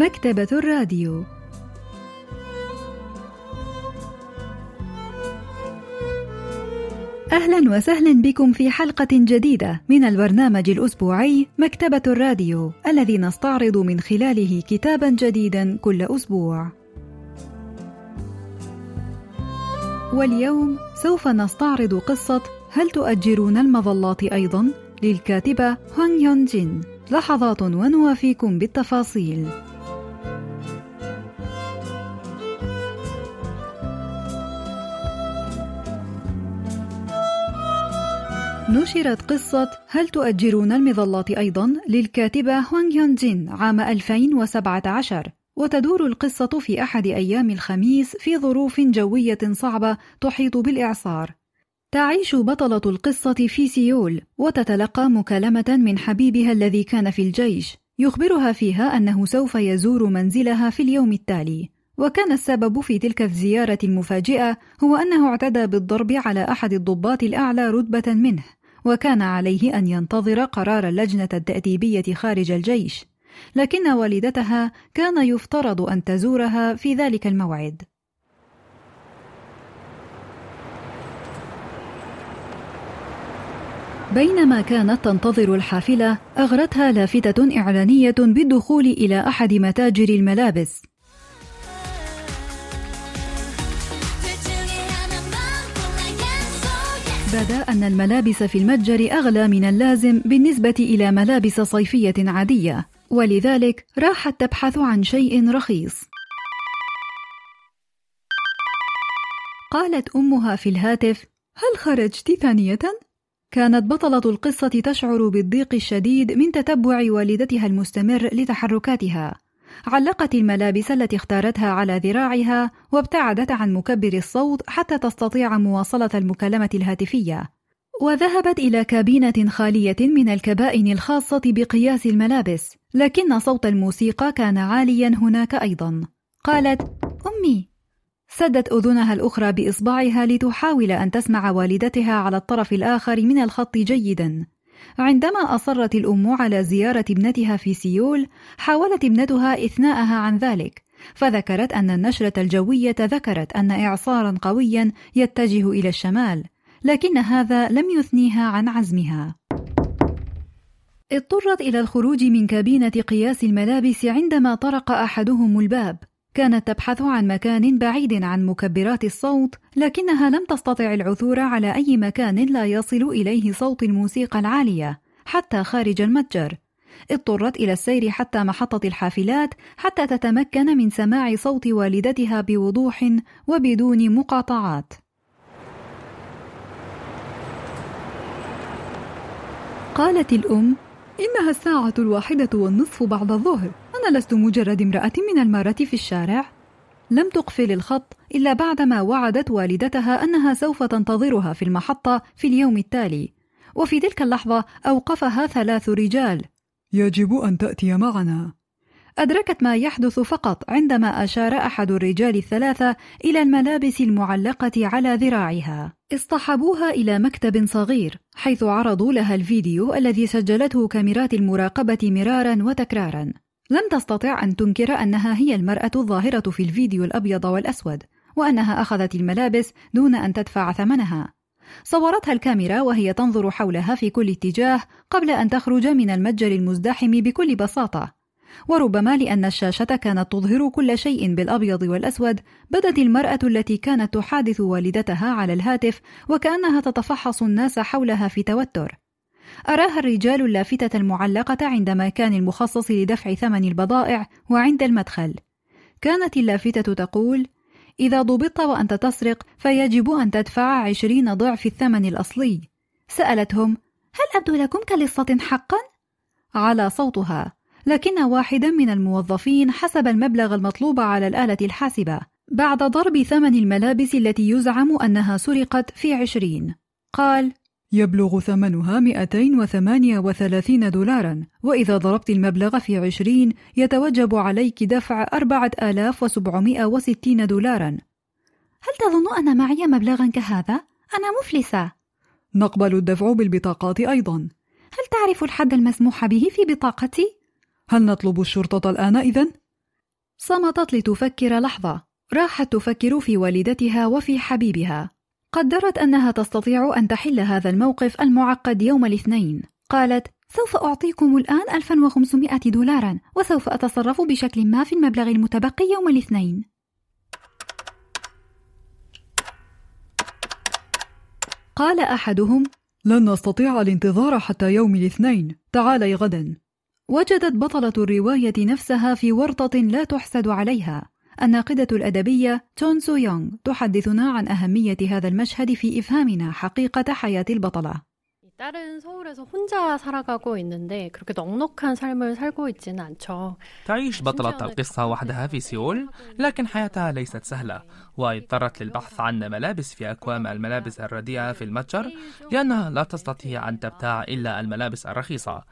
مكتبة الراديو أهلا وسهلا بكم في حلقة جديدة من البرنامج الأسبوعي مكتبة الراديو الذي نستعرض من خلاله كتابا جديدا كل أسبوع. واليوم سوف نستعرض قصة هل تؤجرون المظلات أيضا؟ للكاتبة هونغ يون جين. لحظات ونوافيكم بالتفاصيل. نشرت قصة هل تؤجرون المظلات أيضا للكاتبة هوانغ يون جين عام 2017 وتدور القصة في أحد أيام الخميس في ظروف جوية صعبة تحيط بالإعصار. تعيش بطلة القصة في سيول وتتلقى مكالمة من حبيبها الذي كان في الجيش. يخبرها فيها أنه سوف يزور منزلها في اليوم التالي. وكان السبب في تلك الزيارة المفاجئة هو أنه اعتدى بالضرب على أحد الضباط الأعلى رتبة منه. وكان عليه أن ينتظر قرار اللجنة التأديبية خارج الجيش لكن والدتها كان يفترض أن تزورها في ذلك الموعد. بينما كانت تنتظر الحافلة أغرتها لافتة إعلانية بالدخول إلى أحد متاجر الملابس. بدا أن الملابس في المتجر أغلى من اللازم بالنسبة إلى ملابس صيفية عادية ولذلك راحت تبحث عن شيء رخيص قالت أمها في الهاتف هل خرجت ثانية؟ كانت بطلة القصة تشعر بالضيق الشديد من تتبع والدتها المستمر لتحركاتها علقت الملابس التي اختارتها على ذراعها وابتعدت عن مكبر الصوت حتى تستطيع مواصلة المكالمة الهاتفية. وذهبت إلى كابينة خالية من الكبائن الخاصة بقياس الملابس لكن صوت الموسيقى كان عاليا هناك أيضا. قالت أمي! سدت أذنها الأخرى بإصبعها لتحاول أن تسمع والدتها على الطرف الآخر من الخط جيدا. عندما أصرت الأم على زيارة ابنتها في سيول حاولت ابنتها إثناءها عن ذلك فذكرت أن النشرة الجوية ذكرت أن إعصارا قويا يتجه إلى الشمال لكن هذا لم يثنيها عن عزمها. اضطرت إلى الخروج من كابينة قياس الملابس عندما طرق أحدهم الباب. كانت تبحث عن مكان بعيد عن مكبرات الصوت لكنها لم تستطع العثور على أي مكان لا يصل إليه صوت الموسيقى العالية حتى خارج المتجر. اضطرت إلى السير حتى محطة الحافلات حتى تتمكن من سماع صوت والدتها بوضوح وبدون مقاطعات. قالت الأم إنها الساعة الواحدة والنصف بعد الظهر. أنا لست مجرد امرأة من المارة في الشارع لم تقفل الخط إلا بعدما وعدت والدتها أنها سوف تنتظرها في المحطة في اليوم التالي وفي تلك اللحظة أوقفها ثلاث رجال يجب أن تأتي معنا أدركت ما يحدث فقط عندما أشار أحد الرجال الثلاثة إلى الملابس المعلقة على ذراعها. اصطحبوها إلى مكتب صغير، حيث عرضوا لها الفيديو الذي سجلته كاميرات المراقبة مرارا وتكرارا. لم تستطع أن تنكر أنها هي المرأة الظاهرة في الفيديو الأبيض والأسود وأنها أخذت الملابس دون أن تدفع ثمنها. صورتها الكاميرا وهي تنظر حولها في كل اتجاه قبل أن تخرج من المتجر المزدحم بكل بساطة. وربما لأن الشاشة كانت تظهر كل شيء بالأبيض والأسود بدت المرأة التي كانت تحادث والدتها على الهاتف وكأنها تتفحص الناس حولها في توتر. أراها الرجال اللافتة المعلقة عند مكان المخصص لدفع ثمن البضائع وعند المدخل. كانت اللافتة تقول إذا ضبطت وأنت تسرق فيجب أن تدفع عشرين ضعف الثمن الأصلي. سألتهم هل أبدو لكم كلصة حقا؟ على صوتها لكن واحدا من الموظفين حسب المبلغ المطلوب على الآلة الحاسبة بعد ضرب ثمن الملابس التي يزعم أنها سرقت في عشرين. قال يبلغ ثمنها 238 دولارا وإذا ضربت المبلغ في 20 يتوجب عليك دفع 4760 دولارا هل تظن أن معي مبلغا كهذا؟ أنا مفلسة نقبل الدفع بالبطاقات أيضا هل تعرف الحد المسموح به في بطاقتي؟ هل نطلب الشرطة الآن إذن؟ صمتت لتفكر لحظة راحت تفكر في والدتها وفي حبيبها قدرت أنها تستطيع أن تحل هذا الموقف المعقد يوم الاثنين. قالت سوف أعطيكم الآن 1500 دولارا وسوف أتصرف بشكل ما في المبلغ المتبقي يوم الاثنين. قال أحدهم لن نستطيع الانتظار حتى يوم الاثنين. تعالي غدا. وجدت بطلة الرواية نفسها في ورطة لا تحسد عليها. الناقدة الأدبية تون سو يونغ تحدثنا عن أهمية هذا المشهد في إفهامنا حقيقة حياة البطلة 딸은 서울에서 혼자 살아가고 있는데 그렇게 넉넉한 삶을 살고 있지는 않죠. تعيش بطلة القصة وحدها في سيول لكن حياتها ليست سهلة واضطرت للبحث عن ملابس في أكوام الملابس الرديئة في المتجر لأنها لا تستطيع أن تبتاع إلا الملابس الرخيصة.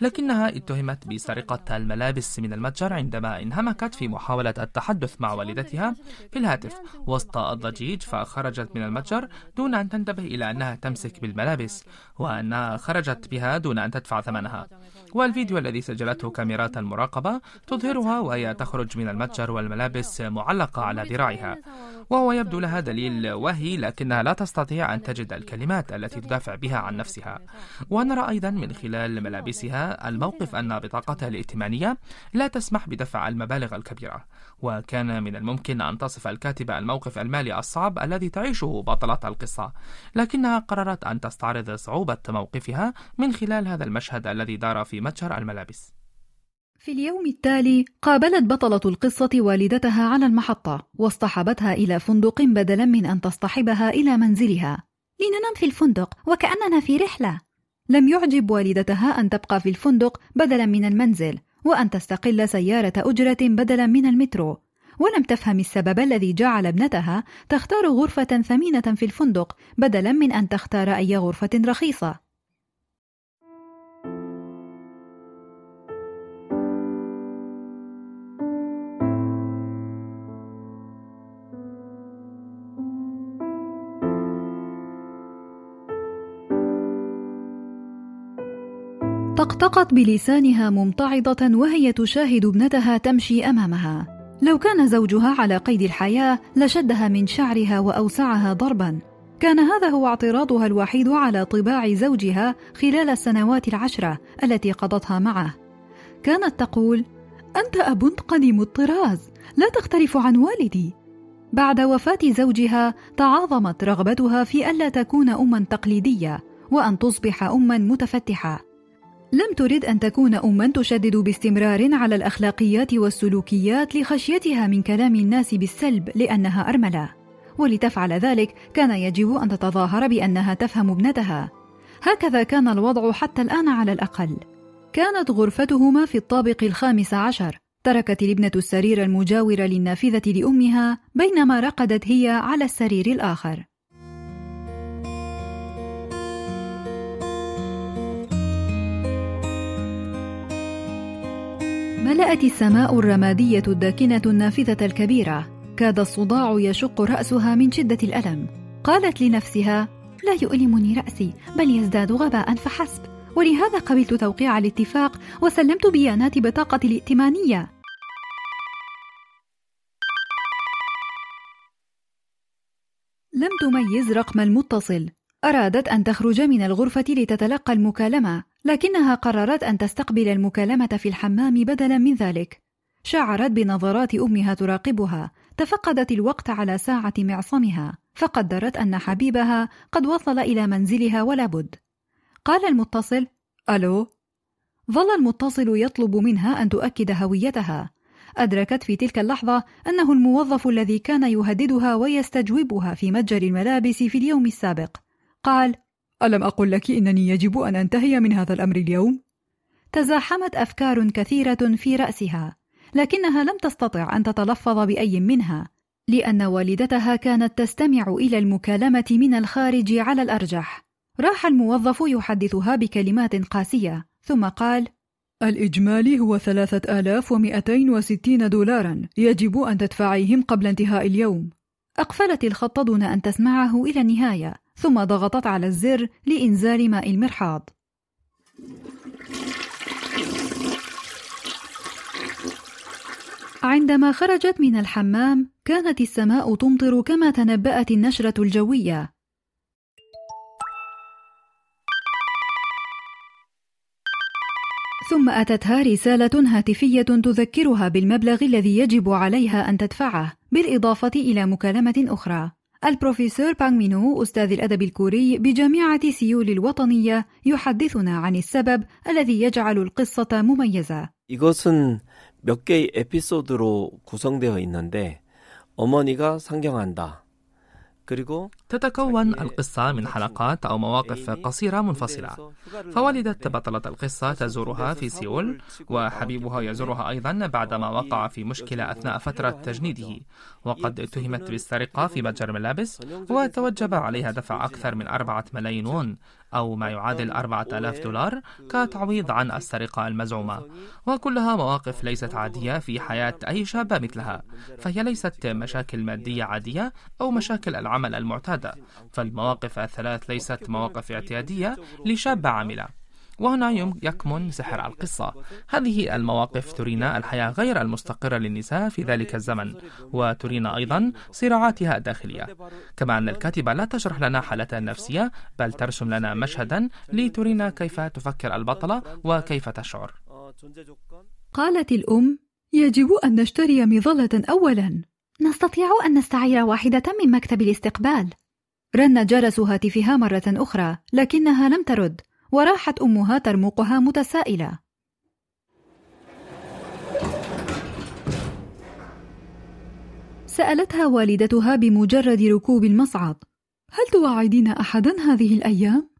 لكنها اتهمت بسرقة الملابس من المتجر عندما انهمكت في محاولة التحدث مع والدتها في الهاتف وسط الضجيج فخرجت من المتجر دون أن تنتبه إلى أنها تمسك بالملابس وأنها خرجت بها دون أن تدفع ثمنها. والفيديو الذي سجلته كاميرات المراقبة تظهرها وهي تخرج من المتجر والملابس معلقة على ذراعها. وهو يبدو لها دليل وهي لكنها لا تستطيع أن تجد الكلمات التي تدافع بها عن نفسها. ونرى أيضا من خلال ملابسها الموقف أن بطاقتها الائتمانية لا تسمح بدفع المبالغ الكبيرة. وكان من الممكن أن تصف الكاتبة الموقف المالي الصعب الذي تعيشه بطلة القصة لكنها قررت أن تستعرض صعوبة موقفها من خلال هذا المشهد الذي دار في متجر الملابس. في اليوم التالي قابلت بطلة القصة والدتها على المحطة واصطحبتها إلى فندق بدلا من أن تصطحبها إلى منزلها. لننام في الفندق وكأننا في رحلة. لم يعجب والدتها أن تبقى في الفندق بدلا من المنزل وأن تستقل سيارة أجرة بدلا من المترو. ولم تفهم السبب الذي جعل ابنتها تختار غرفة ثمينة في الفندق بدلا من أن تختار أي غرفة رخيصة. طقطقت بلسانها ممتعضة وهي تشاهد ابنتها تمشي أمامها. لو كان زوجها على قيد الحياة لشدها من شعرها وأوسعها ضربا. كان هذا هو اعتراضها الوحيد على طباع زوجها خلال السنوات العشرة التي قضتها معه. كانت تقول أنت أب قديم الطراز لا تختلف عن والدي. بعد وفاة زوجها تعاظمت رغبتها في ألا تكون أما تقليدية وأن تصبح أما متفتحة. لم ترد أن تكون أما تشدد باستمرار على الأخلاقيات والسلوكيات لخشيتها من كلام الناس بالسلب لأنها أرملة. ولتفعل ذلك كان يجب أن تتظاهر بأنها تفهم ابنتها. هكذا كان الوضع حتى الآن على الأقل. كانت غرفتهما في الطابق الخامس عشر. تركت الابنة السرير المجاور للنافذة لأمها بينما رقدت هي على السرير الآخر. ملأت السماء الرمادية الداكنة النافذة الكبيرة. كاد الصداع يشق رأسها من شدة الألم. قالت لنفسها لا يؤلمني رأسي بل يزداد غباء فحسب. ولهذا قبلت توقيع الاتفاق وسلمت بيانات بطاقتي الائتمانية. لم تميز رقم المتصل. أرادت أن تخرج من الغرفة لتتلقى المكالمة. لكنها قررت أن تستقبل المكالمة في الحمام بدلا من ذلك. شعرت بنظرات أمها تراقبها تفقدت الوقت على ساعة معصمها فقدرت أن حبيبها قد وصل إلى منزلها ولا بد. قال المتصل ألو؟ ظل المتصل يطلب منها أن تؤكد هويتها. أدركت في تلك اللحظة أنه الموظف الذي كان يهددها ويستجوبها في متجر الملابس في اليوم السابق. قال ألم أقل لك إنني يجب أن أنتهي من هذا الأمر اليوم؟ تزاحمت أفكار كثيرة في رأسها، لكنها لم تستطع أن تتلفظ بأي منها، لأن والدتها كانت تستمع إلى المكالمة من الخارج على الأرجح. راح الموظف يحدثها بكلمات قاسية، ثم قال: الإجمالي هو ثلاثة آلاف ومئتين وستين دولارا يجب أن تدفعيهم قبل انتهاء اليوم أقفلت الخط دون أن تسمعه إلى النهاية ثم ضغطت على الزر لإنزال ماء المرحاض. عندما خرجت من الحمام كانت السماء تمطر كما تنبأت النشرة الجوية. ثم أتتها رسالة هاتفية تذكرها بالمبلغ الذي يجب عليها أن تدفعه بالإضافة إلى مكالمة أخرى. البروفيسور بانغ مينو أستاذ الأدب الكوري بجامعة سيول الوطنية يحدثنا عن السبب الذي يجعل القصة مميزة. 이것은 몇 개의 에피소드로 구성되어 있는데 어머니가 상경한다. تتكون القصة من حلقات أو مواقف قصيرة منفصلة. فوالدة بطلة القصة تزورها في سيول وحبيبها يزورها أيضا بعدما وقع في مشكلة أثناء فترة تجنيده. وقد اتهمت بالسرقة في متجر ملابس وتوجب عليها دفع أكثر من أربعة ملايين وون أو ما يعادل أربعة آلاف دولار كتعويض عن السرقة المزعومة. وكلها مواقف ليست عادية في حياة أي شابة مثلها فهي ليست مشاكل مادية عادية أو مشاكل العمل المعتادة فالمواقف الثلاث ليست مواقف اعتيادية لشابة عاملة. وهنا يكمن سحر القصة. هذه المواقف ترينا الحياة غير المستقرة للنساء في ذلك الزمن وترينا أيضا صراعاتها الداخلية. كما أن الكاتبة لا تشرح لنا حالتها النفسية بل ترسم لنا مشهدا لترينا كيف تفكر البطلة وكيف تشعر. قالت الأم يجب أن نشتري مظلة أولا. نستطيع أن نستعير واحدة من مكتب الاستقبال. رن جرس هاتفها مرة أخرى لكنها لم ترد وراحت أمها ترمقها متسائلة سألتها والدتها بمجرد ركوب المصعد هل توعدين أحدا هذه الأيام؟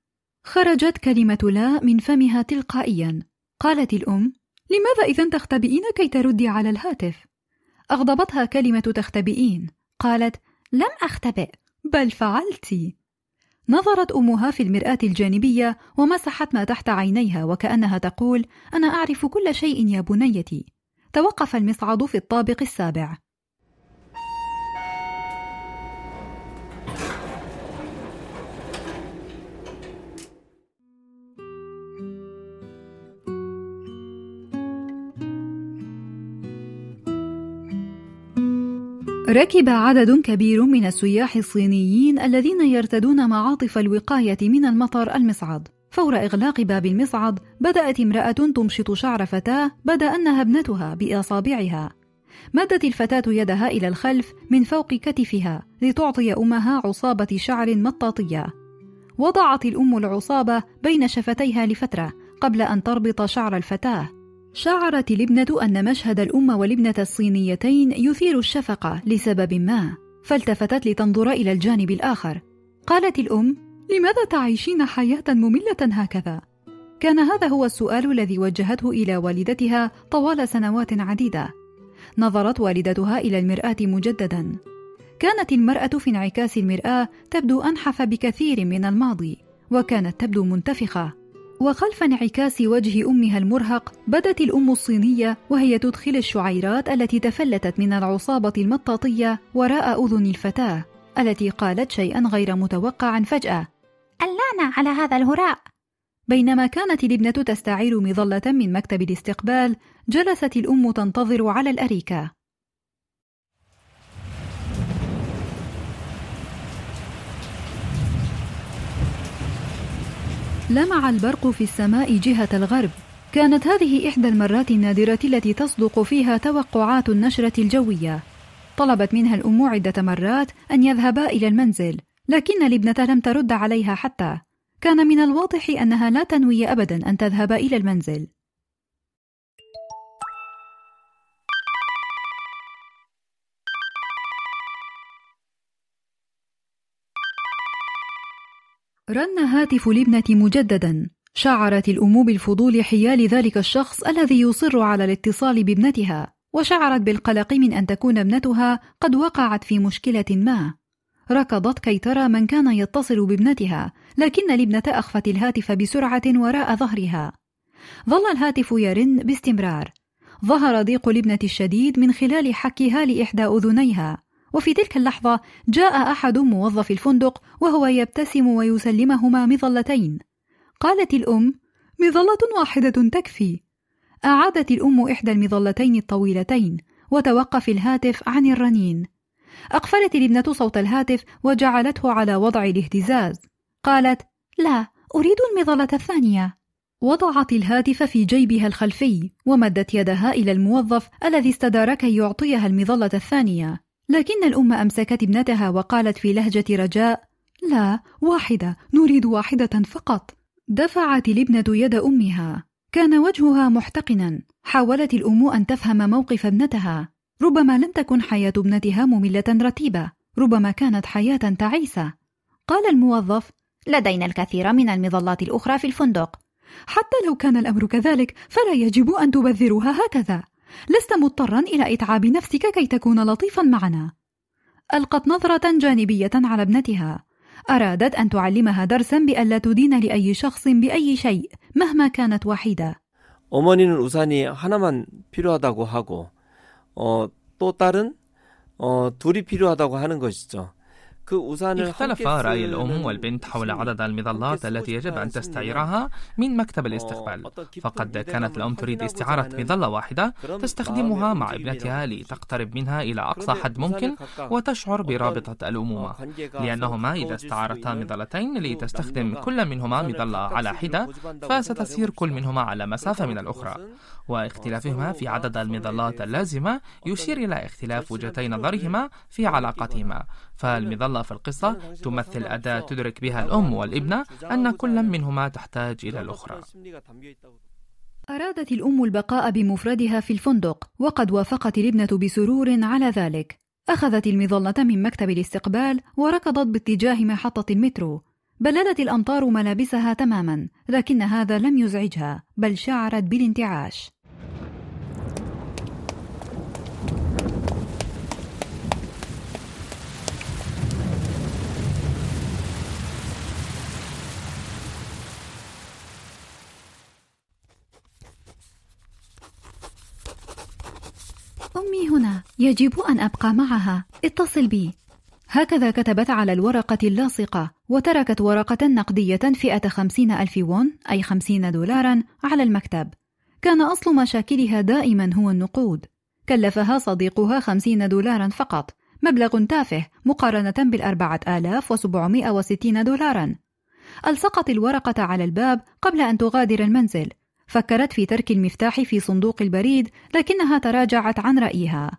خرجت كلمة لا من فمها تلقائيا قالت الأم لماذا إذا تختبئين كي تردي على الهاتف؟ أغضبتها كلمة تختبئين قالت لم أختبئ بل فعلت نظرت أمها في المرآة الجانبية ومسحت ما تحت عينيها وكأنها تقول أنا أعرف كل شيء يا بنيتي. توقف المصعد في الطابق السابع. ركب عدد كبير من السياح الصينيين الذين يرتدون معاطف الوقاية من المطر المصعد. فور إغلاق باب المصعد بدأت امرأة تمشط شعر فتاة بدأ أنها ابنتها بأصابعها. مدت الفتاة يدها إلى الخلف من فوق كتفها لتعطي أمها عصابة شعر مطاطية. وضعت الأم العصابة بين شفتيها لفترة قبل أن تربط شعر الفتاة. شعرت الابنة أن مشهد الأم والابنة الصينيتين يثير الشفقة لسبب ما، فالتفتت لتنظر إلى الجانب الآخر. قالت الأم: لماذا تعيشين حياة مملة هكذا؟ كان هذا هو السؤال الذي وجهته إلى والدتها طوال سنوات عديدة. نظرت والدتها إلى المرآة مجددا. كانت المرأة في انعكاس المرآة تبدو أنحف بكثير من الماضي، وكانت تبدو منتفخة. وخلف انعكاس وجه أمها المرهق بدت الأم الصينية وهي تدخل الشعيرات التي تفلتت من العصابة المطاطية وراء أذن الفتاة التي قالت شيئا غير متوقع فجأة. اللعنة على هذا الهراء. بينما كانت الابنة تستعير مظلة من مكتب الاستقبال جلست الأم تنتظر على الأريكة. لمع البرق في السماء جهة الغرب. كانت هذه إحدى المرات النادرة التي تصدق فيها توقعات النشرة الجوية. طلبت منها الأم عدة مرات أن يذهبا إلى المنزل لكن الابنة لم ترد عليها حتى. كان من الواضح أنها لا تنوي أبدا أن تذهب إلى المنزل. رن هاتف الابنة مجددا. شعرت الأم بالفضول حيال ذلك الشخص الذي يصر على الاتصال بابنتها وشعرت بالقلق من أن تكون ابنتها قد وقعت في مشكلة ما. ركضت كي ترى من كان يتصل بابنتها لكن الابنة أخفت الهاتف بسرعة وراء ظهرها. ظل الهاتف يرن باستمرار. ظهر ضيق الابنة الشديد من خلال حكها لإحدى أذنيها. وفي تلك اللحظة جاء أحد موظفي الفندق وهو يبتسم ويسلمهما مظلتين. قالت الأم مظلة واحدة تكفي. أعادت الأم إحدى المظلتين الطويلتين وتوقف الهاتف عن الرنين. أقفلت الابنة صوت الهاتف وجعلته على وضع الاهتزاز. قالت لا أريد المظلة الثانية. وضعت الهاتف في جيبها الخلفي ومدت يدها إلى الموظف الذي استدار كي يعطيها المظلة الثانية. لكن الأم أمسكت ابنتها وقالت في لهجة رجاء لا واحدة نريد واحدة فقط. دفعت الابنة يد أمها. كان وجهها محتقنا. حاولت الأم أن تفهم موقف ابنتها. ربما لم تكن حياة ابنتها مملة رتيبة. ربما كانت حياة تعيسة. قال الموظف لدينا الكثير من المظلات الأخرى في الفندق. حتى لو كان الأمر كذلك فلا يجب أن تبذرها هكذا. لست مضطرا إلى إتعاب نفسك كي تكون لطيفا معنا ألقت نظرة جانبية على ابنتها أرادت أن تعلمها درسا بألا تدين لأي شخص بأي شيء مهما كانت وحيدة 어머니는 우산이 하나만 필요하다고 하고 어, 또 다른 어, 둘이 필요하다고 하는 것이죠. اختلف رأي الأم والبنت حول عدد المظلات التي يجب أن تستعيرها من مكتب الاستقبال. فقد كانت الأم تريد استعارة مظلة واحدة تستخدمها مع ابنتها لتقترب منها إلى أقصى حد ممكن وتشعر برابطة الأمومة. لأنهما إذا استعارتا مظلتين لتستخدم كل منهما مظلة على حدة فستسير كل منهما على مسافة من الأخرى. واختلافهما في عدد المظلات اللازمة يشير إلى اختلاف وجهتي نظرهما في علاقتهما. فالمظلة في القصة تمثل أداة تدرك بها الأم والابنة أن كل منهما تحتاج إلى الأخرى. أرادت الأم البقاء بمفردها في الفندق وقد وافقت الابنة بسرور على ذلك. أخذت المظلة من مكتب الاستقبال وركضت باتجاه محطة المترو. بللت الأمطار ملابسها تماما لكن هذا لم يزعجها بل شعرت بالانتعاش. أمي هنا. يجب أن أبقى معها. اتصل بي. هكذا كتبت على الورقة اللاصقة وتركت ورقة نقدية فئة خمسين ألف وون أي خمسين دولارا على المكتب. كان أصل مشاكلها دائما هو النقود. كلفها صديقها خمسين دولارا فقط. مبلغ تافه مقارنة بالأربعة آلاف وسبعمائة وستين دولارا. ألصقت الورقة على الباب قبل أن تغادر المنزل. فكرت في ترك المفتاح في صندوق البريد لكنها تراجعت عن رأيها.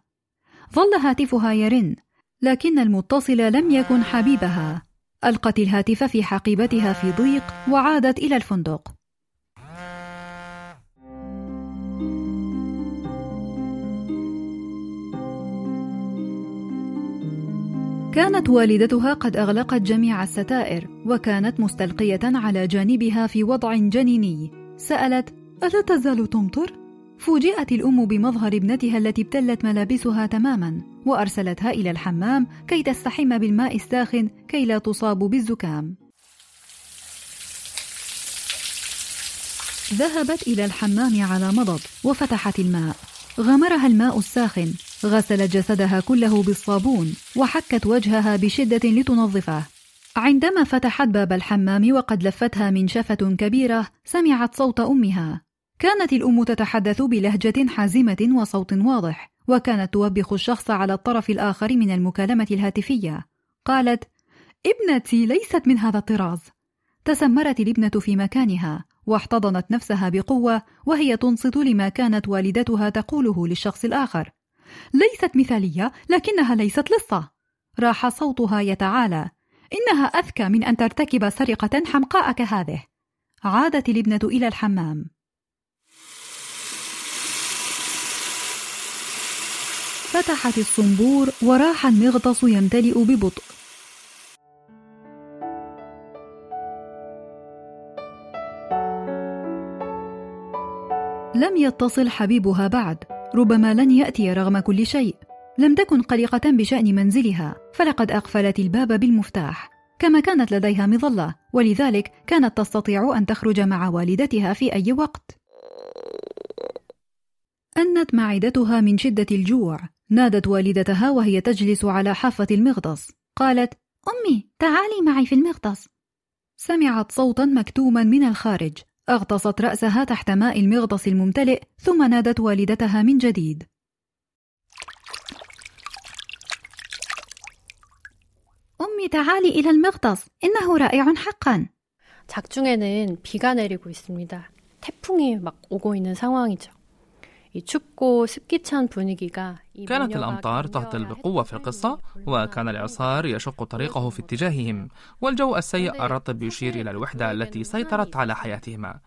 ظل هاتفها يرن لكن المتصل لم يكن حبيبها. ألقت الهاتف في حقيبتها في ضيق وعادت إلى الفندق. كانت والدتها قد أغلقت جميع الستائر وكانت مستلقية على جانبها في وضع جنيني. سألت ألا تزال تمطر؟ فوجئت الأم بمظهر ابنتها التي ابتلت ملابسها تماما وأرسلتها إلى الحمام كي تستحم بالماء الساخن كي لا تصاب بالزكام. ذهبت إلى الحمام على مضض وفتحت الماء. غمرها الماء الساخن غسلت جسدها كله بالصابون وحكت وجهها بشدة لتنظفه. عندما فتحت باب الحمام وقد لفتها منشفة كبيرة سمعت صوت أمها. كانت الأم تتحدث بلهجة حازمة وصوت واضح وكانت توبخ الشخص على الطرف الآخر من المكالمة الهاتفية. قالت ابنتي ليست من هذا الطراز. تسمرت الابنة في مكانها واحتضنت نفسها بقوة وهي تنصت لما كانت والدتها تقوله للشخص الآخر. ليست مثالية لكنها ليست لصة. راح صوتها يتعالى. إنها أذكى من أن ترتكب سرقة حمقاء كهذه عادت الابنة إلى الحمام. فتحت الصنبور وراح المغطس يمتلئ ببطء. لم يتصل حبيبها بعد ربما لن يأتي رغم كل شيء. لم تكن قلقة بشأن منزلها فلقد أقفلت الباب بالمفتاح. كما كانت لديها مظلة ولذلك كانت تستطيع أن تخرج مع والدتها في أي وقت. أنت معدتها من شدة الجوع. نادت والدتها وهي تجلس على حافة المغطس. قالت أمي تعالي معي في المغطس. سمعت صوتا مكتوما من الخارج. أغطست رأسها تحت ماء المغطس الممتلئ ثم نادت والدتها من جديد. أمي تعالي إلى المغطس. إنه رائع حقا. 작중에는 비가 내리고 있습니다. 태풍이 막 오고 있는 상황이죠. 이 춥고 분위기가 كانت الأمطار تهطل بقوة في القصة وكان الإعصار يشق طريقه في اتجاههم والجو السيء الرطب يشير إلى الوحدة التي سيطرت على حياتهما.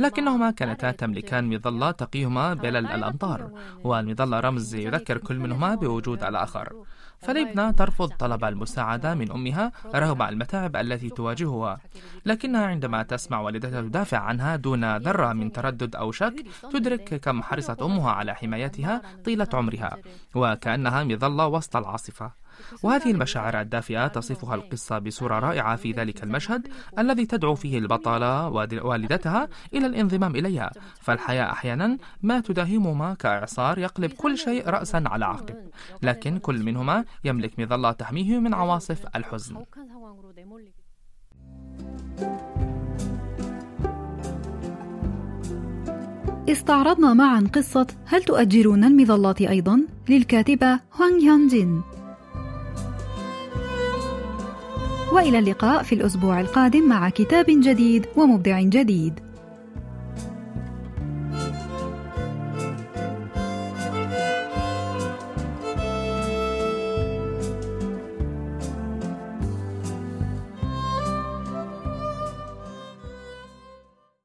لكنهما كانتا تملكان مظلة تقيهما بلل الأمطار والمظلة رمز يذكر كل منهما بوجود الآخر. فليبنا ترفض طلب المساعدة من أمها رغم المتاعب التي تواجهها. لكنها عندما تسمع والدتها تدافع عنها دون ذرة من تردد أو شك تدرك كم حرصت أمها على حمايتها طيلة عمرها. وكأنها مظلة وسط العاصفة. وهذه المشاعر الدافئة تصفها القصة بصورة رائعة في ذلك المشهد الذي تدعو فيه البطلة والدتها إلى الانضمام إليها. فالحياة أحيانا ما تداهمهما كإعصار يقلب كل شيء رأسا على عقب. لكن كل منهما يملك مظلة تحميه من عواصف الحزن. استعرضنا معا قصة هل تؤجرون المظلات أيضا؟ للكاتبة هوانغ هيون جين وإلى اللقاء في الأسبوع القادم مع كتاب جديد ومبدع جديد